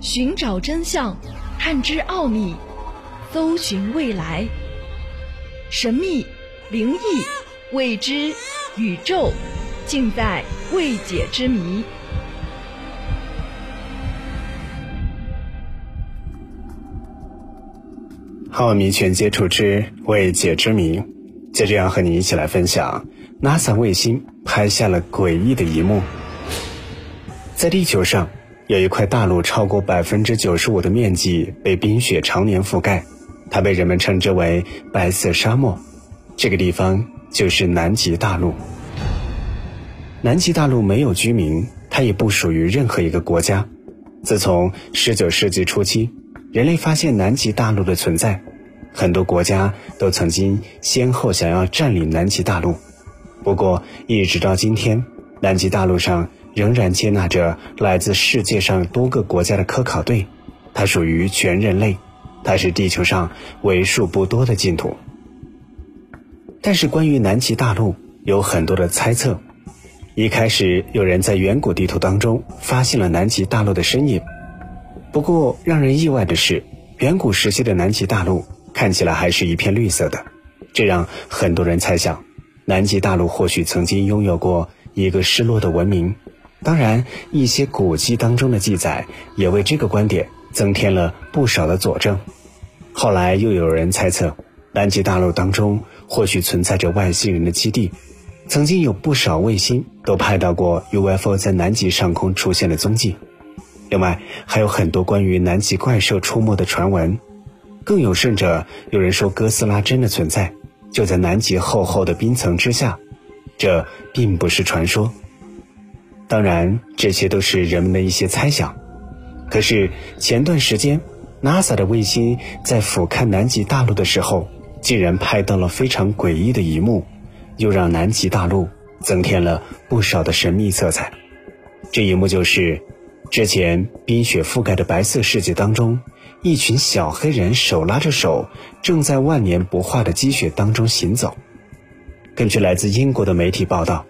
寻找真相，探知奥秘，搜寻未来。神秘、灵异、未知、宇宙，尽在未解之谜。奥秘全接触之未解之谜，就这样和你一起来分享 NASA 卫星拍下了诡异的一幕。在地球上，有一块大陆超过百分之九十五的面积被冰雪常年覆盖，它被人们称之为“白色沙漠”。这个地方就是南极大陆。南极大陆没有居民，它也不属于任何一个国家。自从十九世纪初期，人类发现南极大陆的存在，很多国家都曾经先后想要占领南极大陆。不过，一直到今天，南极大陆上仍然接纳着来自世界上多个国家的科考队。它属于全人类，它是地球上为数不多的净土。但是，关于南极大陆有很多的猜测。一开始，有人在远古地图当中发现了南极大陆的身影。不过，让人意外的是，远古时期的南极大陆看起来还是一片绿色的，这让很多人猜想，南极大陆或许曾经拥有过一个失落的文明。当然，一些古籍当中的记载也为这个观点增添了不少的佐证。后来又有人猜测，南极大陆当中或许存在着外星人的基地，曾经有不少卫星都拍到过 UFO 在南极上空出现的踪迹。另外还有很多关于南极怪兽出没的传闻，更有甚者，有人说哥斯拉真的存在，就在南极厚厚的冰层之下，这并不是传说。当然，这些都是人们的一些猜想。可是前段时间，NASA 的卫星在俯瞰南极大陆的时候，竟然拍到了非常诡异的一幕，又让南极大陆增添了不少的神秘色彩。这一幕就是。之前冰雪覆盖的白色世界当中，一群小黑人手拉着手，正在万年不化的积雪当中行走。根据来自英国的媒体报道，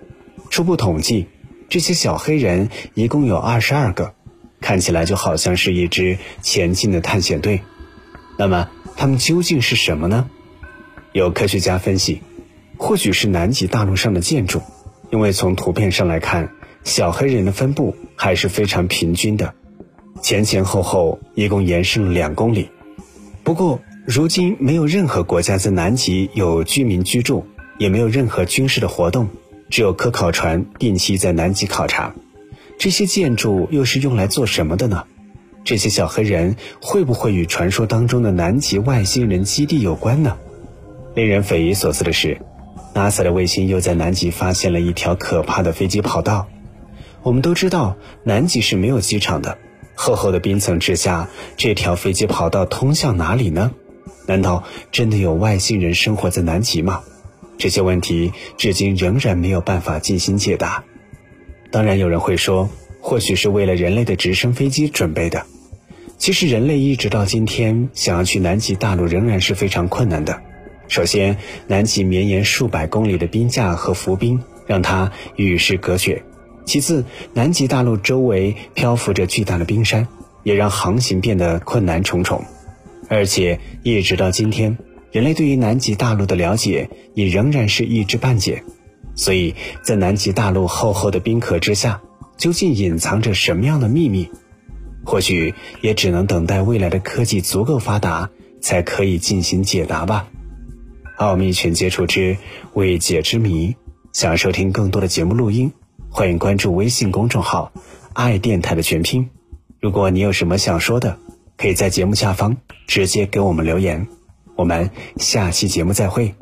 初步统计，这些小黑人一共有二十二个，看起来就好像是一支前进的探险队。那么，他们究竟是什么呢？有科学家分析，或许是南极大陆上的建筑，因为从图片上来看。小黑人的分布还是非常平均的，前前后后一共延伸了两公里。不过，如今没有任何国家在南极有居民居住，也没有任何军事的活动，只有科考船定期在南极考察。这些建筑又是用来做什么的呢？这些小黑人会不会与传说当中的南极外星人基地有关呢？令人匪夷所思的是，NASA 的卫星又在南极发现了一条可怕的飞机跑道。我们都知道，南极是没有机场的。厚厚的冰层之下，这条飞机跑道通向哪里呢？难道真的有外星人生活在南极吗？这些问题至今仍然没有办法进行解答。当然，有人会说，或许是为了人类的直升飞机准备的。其实，人类一直到今天，想要去南极大陆仍然是非常困难的。首先，南极绵延数百公里的冰架和浮冰，让它与世隔绝。其次，南极大陆周围漂浮着巨大的冰山，也让航行变得困难重重。而且，一直到今天，人类对于南极大陆的了解也仍然是一知半解。所以在南极大陆厚厚的冰壳之下，究竟隐藏着什么样的秘密？或许也只能等待未来的科技足够发达，才可以进行解答吧。奥秘全接触之未解之谜，想收听更多的节目录音。欢迎关注微信公众号“爱电台”的全拼。如果你有什么想说的，可以在节目下方直接给我们留言。我们下期节目再会。